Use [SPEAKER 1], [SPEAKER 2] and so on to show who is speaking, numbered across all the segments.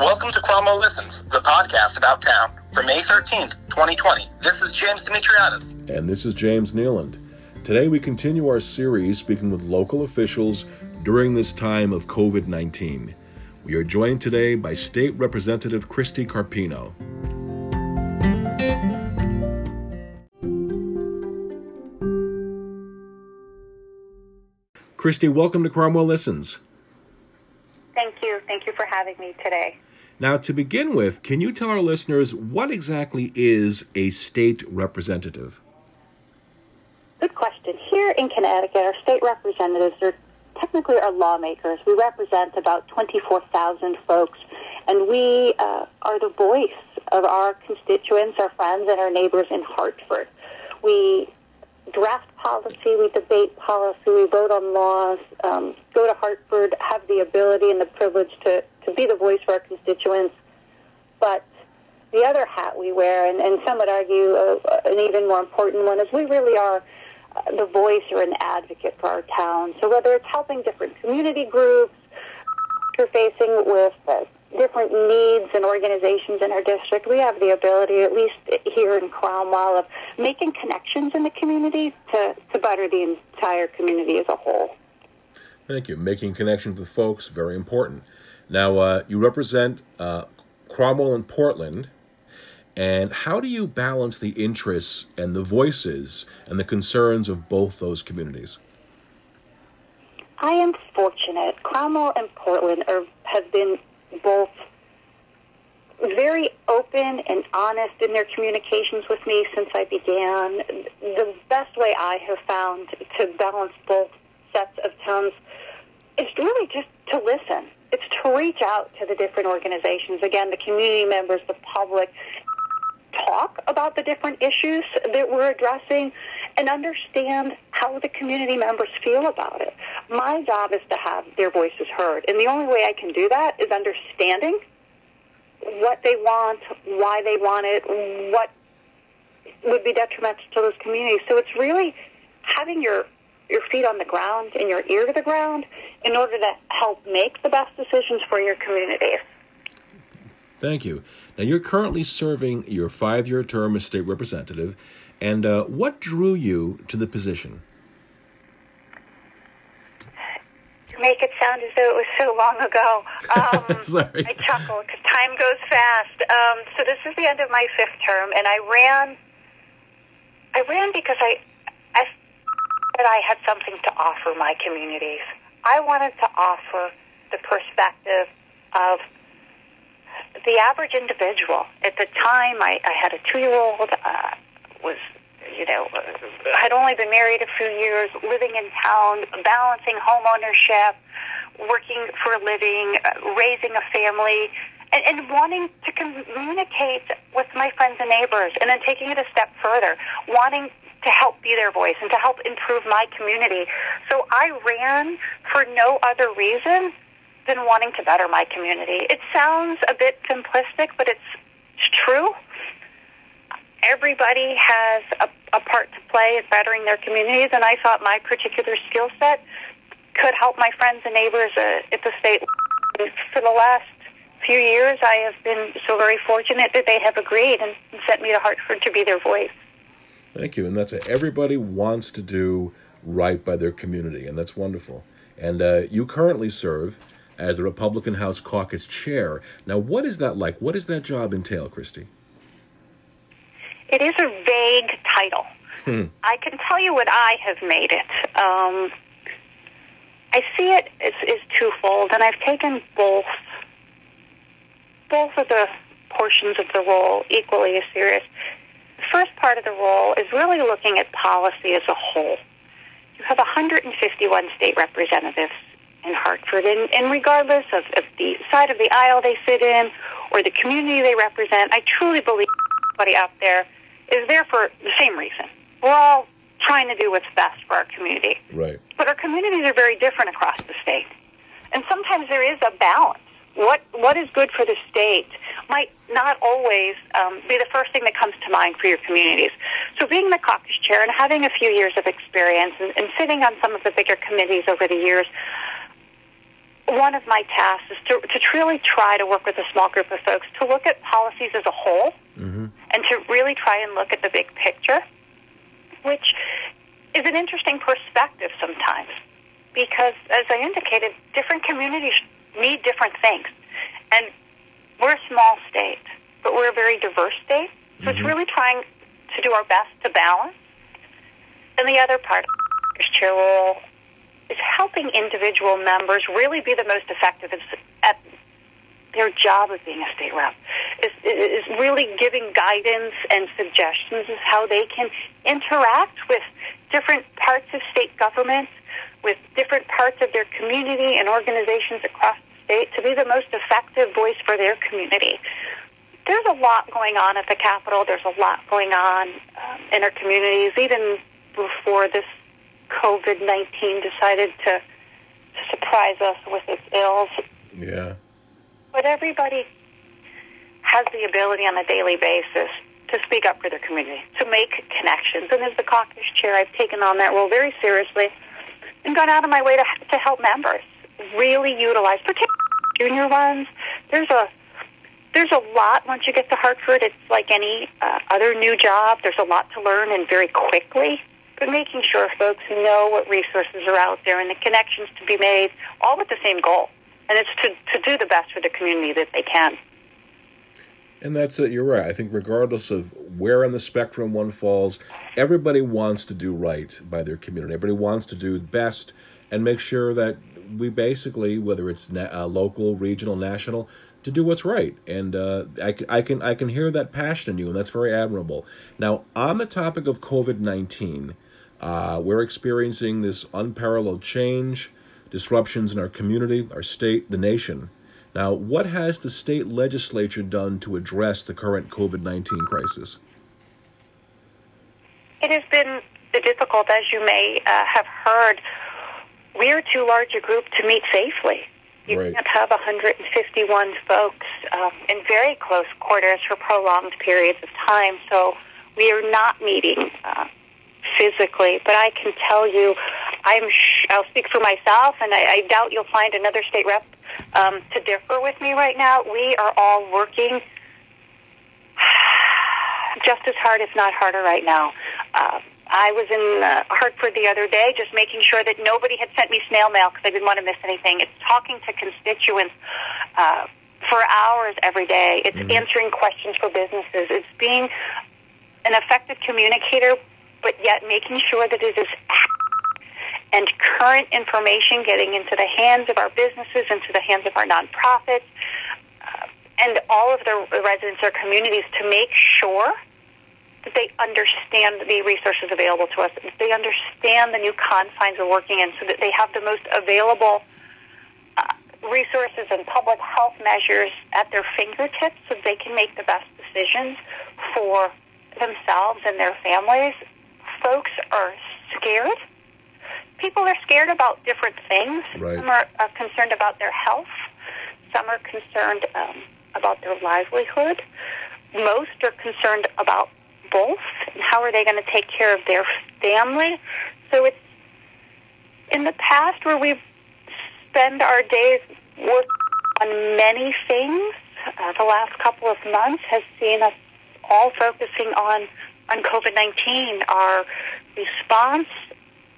[SPEAKER 1] Welcome to Cromwell Listens, the podcast about town. For May 13th, 2020, this is James Dimitriadis.
[SPEAKER 2] And this is James Nealand. Today we continue our series speaking with local officials during this time of COVID 19. We are joined today by State Representative Christie Carpino. Christie, welcome to Cromwell Listens.
[SPEAKER 3] Thank you. Thank you for having me today.
[SPEAKER 2] Now, to begin with, can you tell our listeners what exactly is a state representative?
[SPEAKER 3] Good question. Here in Connecticut, our state representatives are technically our lawmakers. We represent about 24,000 folks, and we uh, are the voice of our constituents, our friends, and our neighbors in Hartford. We draft policy, we debate policy, we vote on laws, um, go to Hartford, have the ability and the privilege to, to be the voice for our constituents. But the other hat we wear, and, and some would argue uh, an even more important one, is we really are uh, the voice or an advocate for our town. So whether it's helping different community groups, you're facing with uh, different needs and organizations in our district, we have the ability, at least here in Cromwell, of making connections in the community to, to better the entire community as a whole.
[SPEAKER 2] Thank you. Making connections with folks, very important. Now, uh, you represent uh, Cromwell and Portland. And how do you balance the interests and the voices and the concerns of both those communities?
[SPEAKER 3] I am fortunate. Cromwell and Portland are, have been both very open and honest in their communications with me since I began. The best way I have found to balance both sets of tones is really just to listen. It's to reach out to the different organizations. Again, the community members, the public, talk about the different issues that we're addressing and understand how the community members feel about it. My job is to have their voices heard. And the only way I can do that is understanding what they want, why they want it, what would be detrimental to those communities. So it's really having your your feet on the ground and your ear to the ground in order to help make the best decisions for your communities.
[SPEAKER 2] Thank you. Now, you're currently serving your five year term as state representative, and uh, what drew you to the position?
[SPEAKER 3] Make it sound as though it was so long ago, um,
[SPEAKER 2] Sorry.
[SPEAKER 3] I chuckle because time goes fast. Um, so, this is the end of my fifth term, and I ran. I ran because I that I had something to offer my communities. I wanted to offer the perspective of the average individual. At the time, I, I had a two-year-old, uh, was, you know, had only been married a few years, living in town, balancing home ownership, working for a living, uh, raising a family, and, and wanting to communicate with my friends and neighbors, and then taking it a step further, wanting to help be their voice and to help improve my community. So I ran for no other reason than wanting to better my community. It sounds a bit simplistic, but it's, it's true. Everybody has a, a part to play in bettering their communities, and I thought my particular skill set could help my friends and neighbors uh, at the state. For the last few years, I have been so very fortunate that they have agreed and sent me to Hartford to be their voice.
[SPEAKER 2] Thank you. And that's a, everybody wants to do right by their community, and that's wonderful. And uh, you currently serve as the Republican House Caucus Chair. Now, what is that like? What does that job entail, Christie?
[SPEAKER 3] It is a vague title.
[SPEAKER 2] Hmm.
[SPEAKER 3] I can tell you what I have made it. Um, I see it as, as twofold, and I've taken both both of the portions of the role equally as serious. The first part of the role is really looking at policy as a whole. You have 151 state representatives in Hartford, and, and regardless of, of the side of the aisle they sit in or the community they represent, I truly believe everybody out there is there for the same reason. We're all trying to do what's best for our community.
[SPEAKER 2] Right.
[SPEAKER 3] But our communities are very different across the state. And sometimes there is a balance. What what is good for the state might not always um, be the first thing that comes to mind for your communities. So being the caucus chair and having a few years of experience and, and sitting on some of the bigger committees over the years, one of my tasks is to, to truly try to work with a small group of folks to look at policies as a whole
[SPEAKER 2] Mm-hmm.
[SPEAKER 3] and to really try and look at the big picture, which is an interesting perspective sometimes because, as I indicated, different communities need different things. And we're a small state, but we're a very diverse state. So it's mm-hmm. really trying to do our best to balance. And the other part of chair role is helping individual members really be the most effective at- their job of being a state rep. Is, is really giving guidance and suggestions as how they can interact with different parts of state government, with different parts of their community and organizations across the state to be the most effective voice for their community there's a lot going on at the Capitol. There's a lot going on um, in our communities, even before this COVID 19 decided to, to surprise us with its ills.
[SPEAKER 2] Yeah.
[SPEAKER 3] But everybody has the ability on a daily basis to speak up for their community, to make connections. And as the caucus chair, I've taken on that role very seriously and gone out of my way to, to help members really utilize, particularly junior ones. There's a there's a lot once you get to Hartford. It's like any uh, other new job. There's a lot to learn and very quickly. But making sure folks know what resources are out there and the connections to be made, all with the same goal, and it's to, to do the best for the community that they can.
[SPEAKER 2] And that's it. You're right. I think regardless of where on the spectrum one falls, everybody wants to do right by their community. Everybody wants to do best and make sure that we basically, whether it's na- uh, local, regional, national, to do what's right. And uh, I, I can I can hear that passion in you, and that's very admirable. Now, on the topic of COVID nineteen, uh, we're experiencing this unparalleled change, disruptions in our community, our state, the nation. Now, what has the state legislature done to address the current COVID 19 crisis?
[SPEAKER 3] It has been difficult, as you may uh, have heard. We're too large a group to meet safely. You
[SPEAKER 2] Right.
[SPEAKER 3] can't have 151 folks um, in very close quarters for prolonged periods of time. So we are not meeting uh, physically. But I can tell you, I'm. Sh- I'll speak for myself, and I, I doubt you'll find another state rep um, to differ with me right now. We are all working just as hard, if not harder, right now. Uh, I was in uh, Hartford the other day, just making sure that nobody had sent me snail mail because I didn't want to miss anything. It's talking to constituents uh, for hours every day. It's answering questions for businesses. It's being an effective communicator, but yet making sure that it is and current information getting into the hands of our businesses, into the hands of our nonprofits, uh, and all of the residents or communities to make sure that they understand the resources available to us, that they understand the new confines we're working in, so that they have the most available uh, resources and public health measures at their fingertips so they can make the best decisions for themselves and their families. Folks are scared. People are scared about different things.
[SPEAKER 2] Right.
[SPEAKER 3] Some are, are concerned about their health. Some are concerned um, about their livelihood. Most are concerned about both and how are they going to take care of their family. So it's in the past where we spend our days working on many things. Uh, the last couple of months has seen us all focusing on on COVID nineteen, our response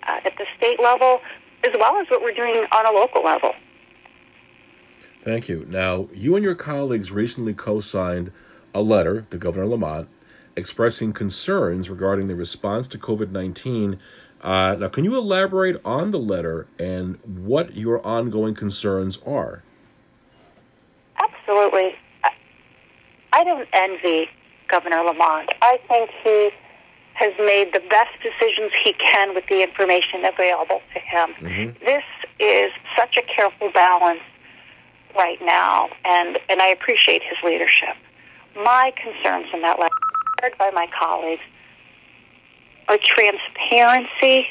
[SPEAKER 3] uh, at the state level, as well as what we're doing on a local level.
[SPEAKER 2] Thank you. Now, you and your colleagues recently co signed a letter to Governor Lamont expressing concerns regarding the response to COVID 19. Uh, now, can you elaborate on the letter and what your ongoing concerns are?
[SPEAKER 3] Absolutely. I- I don't envy Governor Lamont. I think he has made the best decisions he can with the information available to him. This is such a careful balance right now, and, and I appreciate his leadership. My concerns in that letter, by my colleagues, are transparency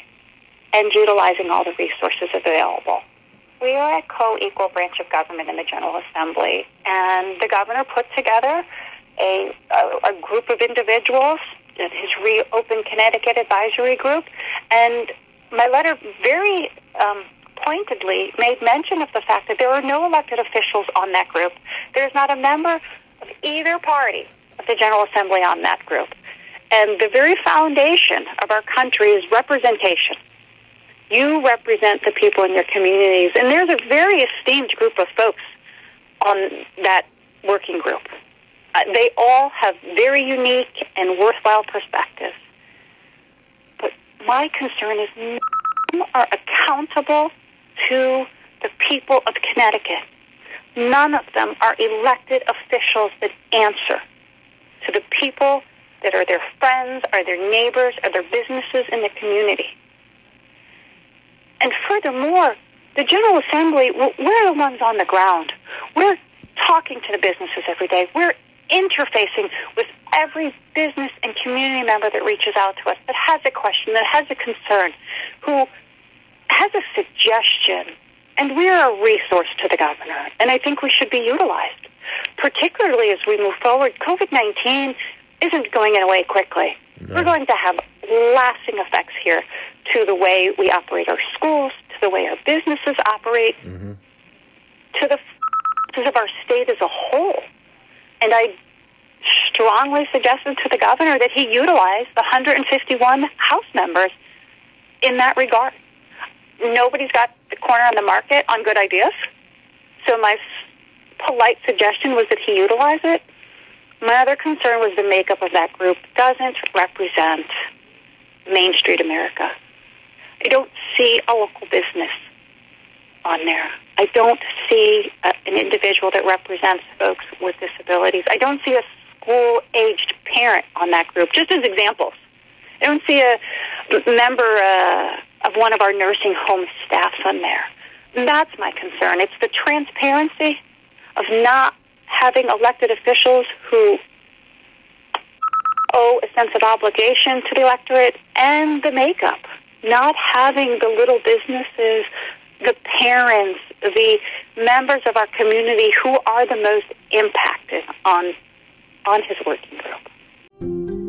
[SPEAKER 3] and utilizing all the resources available. We are a co-equal branch of government in the General Assembly, and the governor put together a, a, a group of individuals, his Reopen Connecticut Advisory Group, and my letter very um, pointedly made mention of the fact that there are no elected officials on that group. There's not a member of either party the General Assembly on that group. And the very foundation of our country is representation. You represent the people in your communities, and there's a very esteemed group of folks on that working group. Uh, they all have very unique and worthwhile perspectives. But my concern is none are accountable to the people of Connecticut. None of them are elected officials that answer to the people that are their friends, are their neighbors, are their businesses in the community. And furthermore, the General Assembly, we're the ones on the ground. We're talking to the businesses every day. We're interfacing with every business and community member that reaches out to us that has a question, that has a concern, who has a suggestion. And we're a resource to the governor. And I think we should be utilized, particularly as we move forward. COVID 19 isn't going away quickly. No. We're going to have lasting effects here to the way we operate our schools, to the way our businesses operate, mm-hmm. to the f- of our state as a whole. And I strongly suggested to the governor that he utilize the 151 House members in that regard. Nobody's got the corner on the market on good ideas. So my polite suggestion was that he utilize it. My other concern was the makeup of that group doesn't represent Main Street America. I don't see a local business on there. I don't see a, an individual that represents folks with disabilities. I don't see a school aged parent on that group, just as examples. I don't see a member uh, of one of our nursing home staffs on there. That's my concern. It's the transparency of not having elected officials who owe a sense of obligation to the electorate and the makeup not having the little businesses, the parents, the members of our community who are the most impacted on on his working group.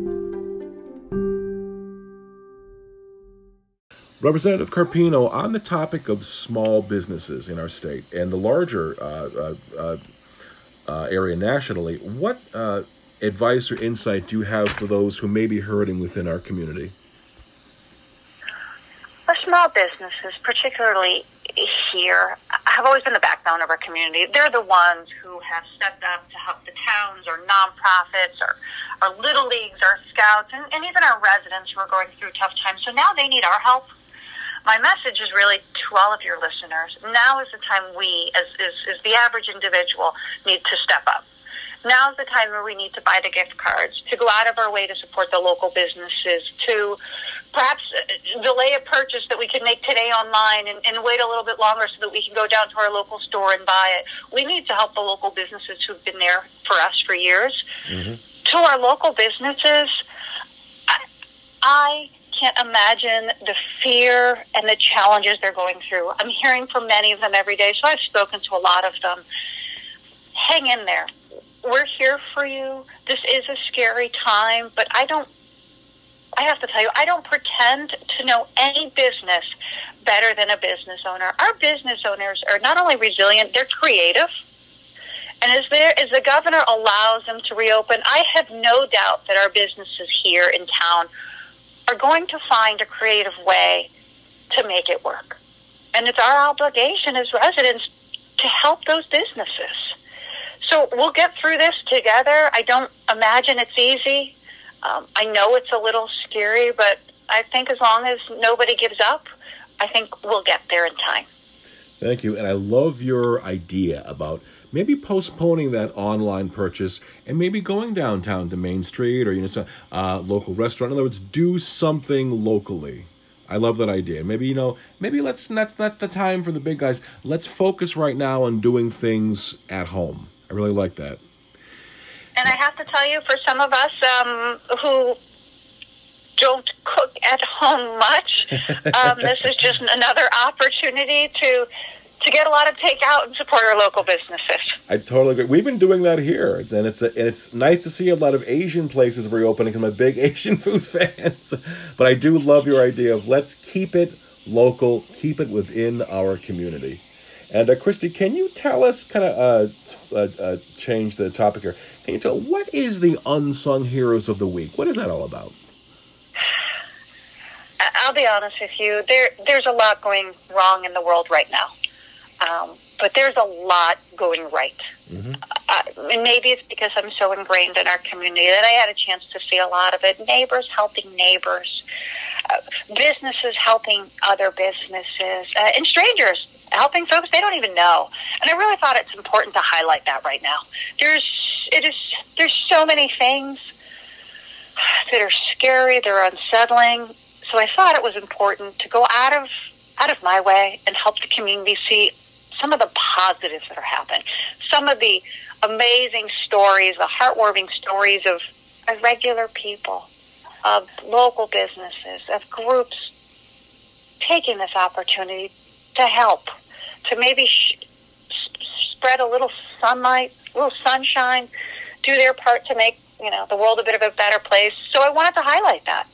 [SPEAKER 2] Representative Carpino, on the topic of small businesses in our state and the larger uh, uh, uh, uh area nationally, what uh, advice or insight do you have for those who may be hurting within our community?
[SPEAKER 4] Well, small businesses, particularly here, have always been the backbone of our community. They're the ones who have stepped up to help the towns or nonprofits or our little leagues, our scouts, and, and even our residents who are going through tough times. So now they need our help. My message is really to all of your listeners. Now is the time we, as, as, as the average individual, need to step up. Now is the time where we need to buy the gift cards, to go out of our way to support the local businesses, to perhaps uh, delay a purchase that we can make today online and, and, wait a little bit longer so that we can go down to our local store and buy it. We need to help the local businesses who've been there for us for years. Mm-hmm. To our local businesses, I, I can't imagine the fear and the challenges they're going through. I'm hearing from many of them every day, so I've spoken to a lot of them. Hang in there. We're here for you. This is a scary time, but I don't I have to tell you, I don't pretend to know any business better than a business owner. Our business owners are not only resilient, they're creative. And as, there, as the governor allows them to reopen, I have no doubt that our businesses here in town are going to find a creative way to make it work. And it's our obligation as residents to help those businesses. So we'll get through this together. I don't imagine it's easy. Um, I know it's a little scary, but I think as long as nobody gives up, I think we'll get there in time.
[SPEAKER 2] Thank you. And I love your idea about maybe postponing that online purchase and maybe going downtown to Main Street or you know some uh, local restaurant. In other words, do something locally. I love that idea. Maybe you know, maybe let's that's not the time for the big guys. Let's focus right now on doing things at home. I really like that.
[SPEAKER 4] And I have to tell you, for some of us um, who don't cook at home much, um, this is just another opportunity to to get a lot of takeout and support our local businesses.
[SPEAKER 2] I totally agree. We've been doing that here, and it's a, and it's nice to see a lot of Asian places reopening because I'm a big Asian food fan. but I do love your idea of let's keep it local, keep it within our community. And uh, Christie, can you tell us, kind of uh, uh, uh, change the topic here? Can you tell what is the unsung heroes of the week? What is that all about?
[SPEAKER 4] I'll be honest with you. There, there's a lot going wrong in the world right now, um, but there's a lot going right. Mm-hmm. Uh, and maybe it's because I'm so ingrained in our community that I had a chance to see a lot of it. Neighbors helping neighbors, uh, businesses helping other businesses, uh, and strangers helping folks they don't even know. And I really thought it's important to highlight that right now. There's it is there's so many things that are scary, they're unsettling. So I thought it was important to go out of out of my way and help the community see some of the positives that are happening, some of the amazing stories, the heartwarming stories of, regular people, of local businesses, of groups taking this opportunity to help, to maybe sh- spread a little sunlight, a little sunshine, do their part to make you know the world a bit of a better place. So I wanted to highlight that.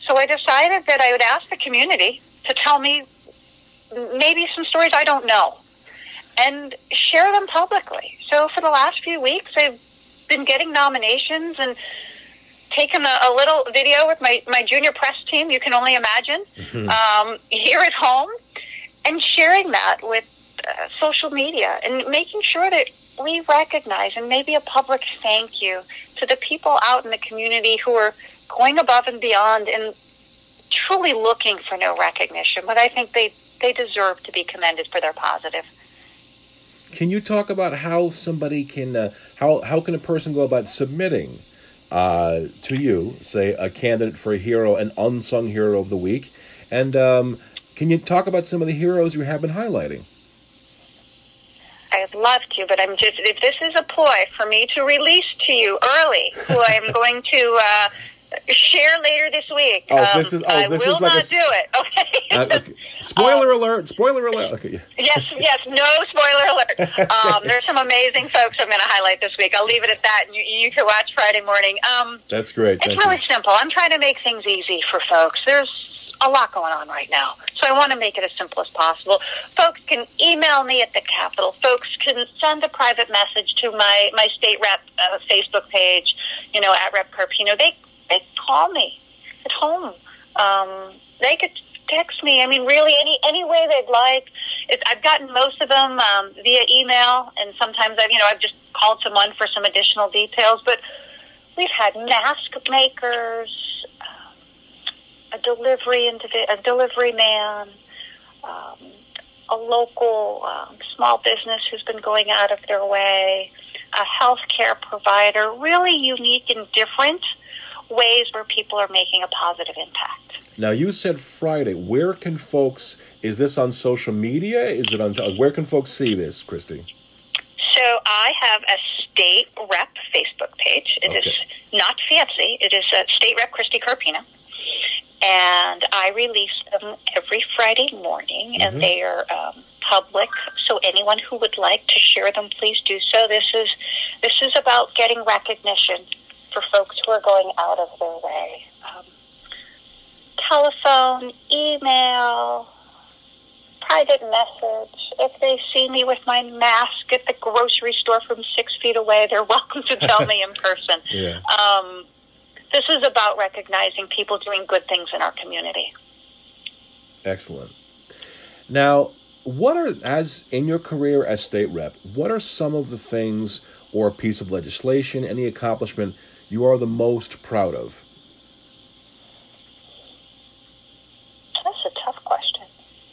[SPEAKER 4] So I decided that I would ask the community to tell me maybe some stories I don't know and share them publicly. So for the last few weeks, I've been getting nominations and taken a, a little video with my, my junior press team, you can only imagine, mm-hmm. um, here at home, and sharing that with uh, social media and making sure that we recognize and maybe a public thank you to the people out in the community who are going above and beyond and truly looking for no recognition, but I think they, they deserve to be commended for their positive.
[SPEAKER 2] Can you talk about how somebody can, uh, how, how can a person go about submitting uh, to you, say, a candidate for a hero, an unsung hero of the week? And um, can you talk about some of the heroes you have been highlighting?
[SPEAKER 4] I'd love to, but I'm just, if this is a ploy for me to release to you early who I'm going to uh, share later this week.
[SPEAKER 2] Oh, um, this is. Oh,
[SPEAKER 4] I
[SPEAKER 2] this
[SPEAKER 4] will
[SPEAKER 2] is like
[SPEAKER 4] not
[SPEAKER 2] a,
[SPEAKER 4] do it. Okay.
[SPEAKER 2] uh, okay. Spoiler um, alert! Spoiler alert! Okay.
[SPEAKER 4] yes, yes. No spoiler alert. Um, there's some amazing folks I'm going to highlight this week. I'll leave it at that, and you, you can watch Friday morning. Um,
[SPEAKER 2] That's great.
[SPEAKER 4] It's
[SPEAKER 2] Thank
[SPEAKER 4] really
[SPEAKER 2] you.
[SPEAKER 4] simple. I'm trying to make things easy for folks. There's a lot going on right now, so I want to make it as simple as possible. Folks can email me at the Capitol. Folks can send a private message to my my state rep uh, Facebook page. You know, at Rep Carpino. They they call me at home. Um, they could text me. I mean, really, any any way they'd like. It, I've gotten most of them um, via email, and sometimes I've you know I've just called someone for some additional details. But we've had mask makers, um, a delivery indivi- a delivery man. Um, a local um, small business who's been going out of their way, a healthcare provider, really unique and different ways where people are making a positive impact.
[SPEAKER 2] Now you said Friday. Where can folks? Is this on social media? Is it on? Where can folks see this, Christie?
[SPEAKER 4] So I have a state rep Facebook page. It okay. is not fancy. It is a state rep Christie Carpino. And I release them every Friday morning, mm-hmm. and they are um, public. So anyone who would like to share them, please do so. This is this is about getting recognition for folks who are going out of their way. Um, telephone, email, private message. If they see me with my mask at the grocery store from six feet away, they're welcome to tell me in person.
[SPEAKER 2] Yeah.
[SPEAKER 4] Um, this is about recognizing people doing good things in our community.
[SPEAKER 2] Excellent. Now, what are as in your career as state rep? What are some of the things or a piece of legislation, any accomplishment you are the most proud of?
[SPEAKER 4] That's a tough question.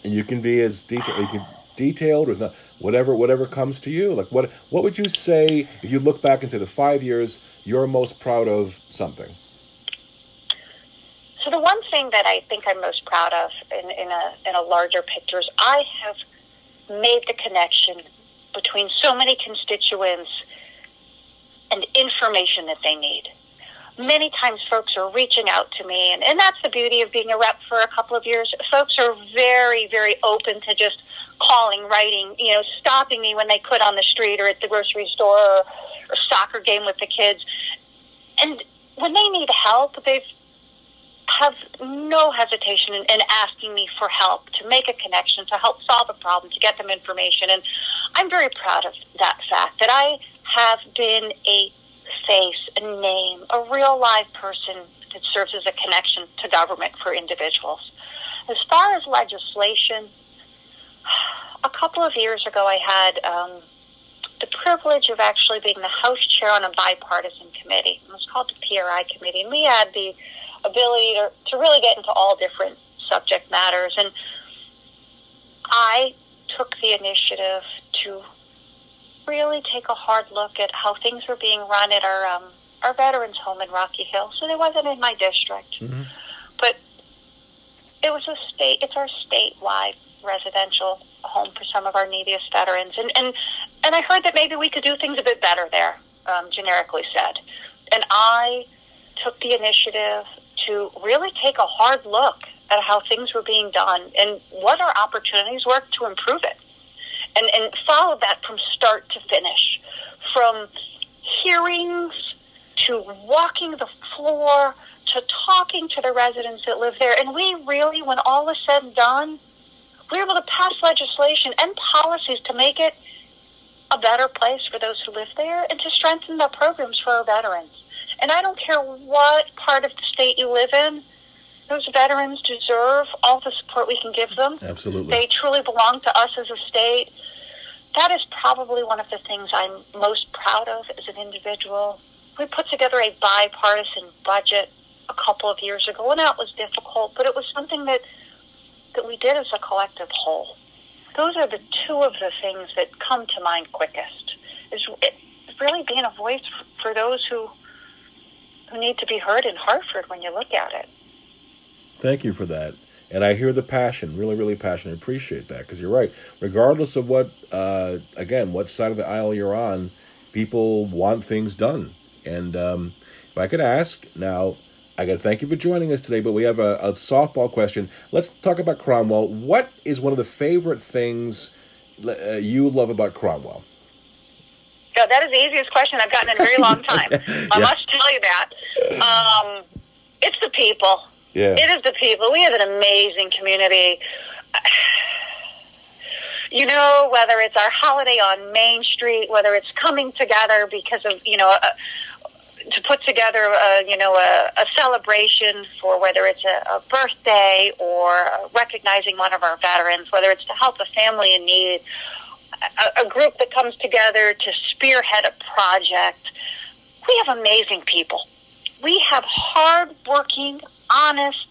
[SPEAKER 2] And you can be as detailed. You can detailed or not, whatever whatever comes to you. Like what what would you say if you look back into the five years you're most proud of something?
[SPEAKER 4] So the one thing that I think I'm most proud of in, in a in a larger picture is I have made the connection between so many constituents and information that they need. Many times folks are reaching out to me, and, and that's the beauty of being a rep for a couple of years. Folks are very, very open to just calling, writing, you know, stopping me when they could on the street or at the grocery store or, or soccer game with the kids. And when they need help, they've have no hesitation in, in asking me for help to make a connection, to help solve a problem, to get them information. And I'm very proud of that fact that I have been a face, a name, a real live person that serves as a connection to government for individuals. As far as legislation, a couple of years ago, I had um, the privilege of actually being the House chair on a bipartisan committee. It was called the PRI committee, and we had the ability to, to really get into all different subject matters. And I took the initiative to really take a hard look at how things were being run at our um, our veterans home in Rocky Hill. So it wasn't in my district,
[SPEAKER 2] Mhm.
[SPEAKER 4] but it was a state. It's our statewide residential home for some of our neediest veterans, and and and I heard that maybe we could do things a bit better there, um, generically said. And I took the initiative to really take a hard look at how things were being done and what our opportunities were to improve it and, and follow that from start to finish, from hearings to walking the floor to talking to the residents that live there. And we really, when all is said and done, we were able to pass legislation and policies to make it a better place for those who live there and to strengthen the programs for our veterans. And I don't care what part of the state you live in, those veterans deserve all the support we can give them.
[SPEAKER 2] Absolutely.
[SPEAKER 4] They truly belong to us as a state. That is probably one of the things I'm most proud of as an individual. We put together a bipartisan budget a couple of years ago, and that was difficult, but it was something that that we did as a collective whole. Those are the two of the things that come to mind quickest. Is really being a voice for those who who need to be heard in Hartford when you look at it.
[SPEAKER 2] Thank you for that. And I hear the passion, really, really passionate. Appreciate that because you're right. Regardless of what, uh, again, what side of the aisle you're on, people want things done. And um, if I could ask now, I got to thank you for joining us today. But we have a, a softball question. Let's talk about Cromwell. What is one of the favorite things uh, you love about Cromwell?
[SPEAKER 4] Yeah, that is the easiest question I've gotten in a very long time. I
[SPEAKER 2] Yeah.
[SPEAKER 4] must tell you that. Um, it's the people.
[SPEAKER 2] Yeah.
[SPEAKER 4] It is the people. We have an amazing community. You know, whether it's our holiday on Main Street, whether it's coming together because of, you know, uh, to put together, uh, you know, a, a celebration for whether it's a, a birthday or recognizing one of our veterans, whether it's to help a family in need, a, a group that comes together to spearhead a project. We have amazing people. We have hardworking, honest,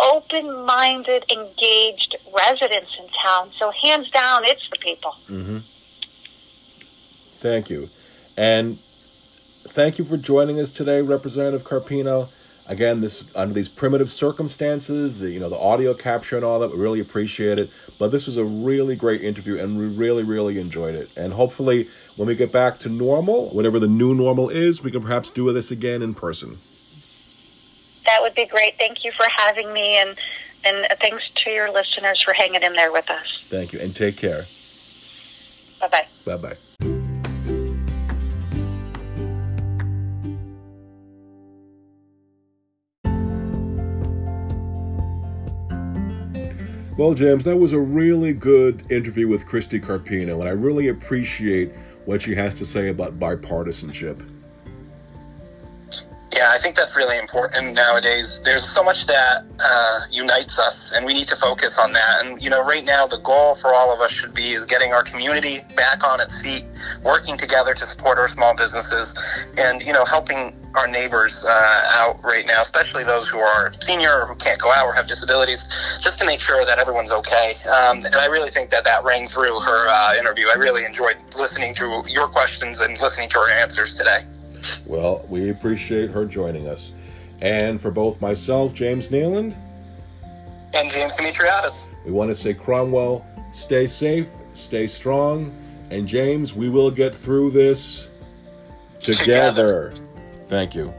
[SPEAKER 4] open minded, engaged residents in town. So, hands down, it's the people.
[SPEAKER 2] Mm-hmm. Thank you. And thank you for joining us today, Representative Carpino. Again, this under these primitive circumstances, the you know the audio capture and all that, we really appreciate it. But this was a really great interview, and we really, really enjoyed it. And hopefully, when we get back to normal, whatever the new normal is, we can perhaps do this again in person.
[SPEAKER 4] That would be great. Thank you for having me, and, and thanks to your listeners for hanging in there with us.
[SPEAKER 2] Thank you, and take care.
[SPEAKER 4] Bye bye.
[SPEAKER 2] Bye bye. Well, James, that was a really good interview with Christie Carpino, and I really appreciate what she has to say about bipartisanship.
[SPEAKER 1] Yeah, I think that's really important nowadays. There's so much that uh, unites us, and we need to focus on that. And you know, right now, the goal for all of us should be is getting our community back on its feet, working together to support our small businesses, and you know, helping our neighbors uh, out right now, especially those who are senior or who can't go out or have disabilities, just to make sure that everyone's okay. Um, and I really think that that rang through her uh, interview. I really enjoyed listening to your questions and listening to her answers today.
[SPEAKER 2] Well, we appreciate her joining us. And for both myself, James Nealand,
[SPEAKER 1] And James Dimitriadis.
[SPEAKER 2] we want to say, Cromwell, stay safe, stay strong, and James, we will get through this together.
[SPEAKER 1] Together.
[SPEAKER 2] Thank you.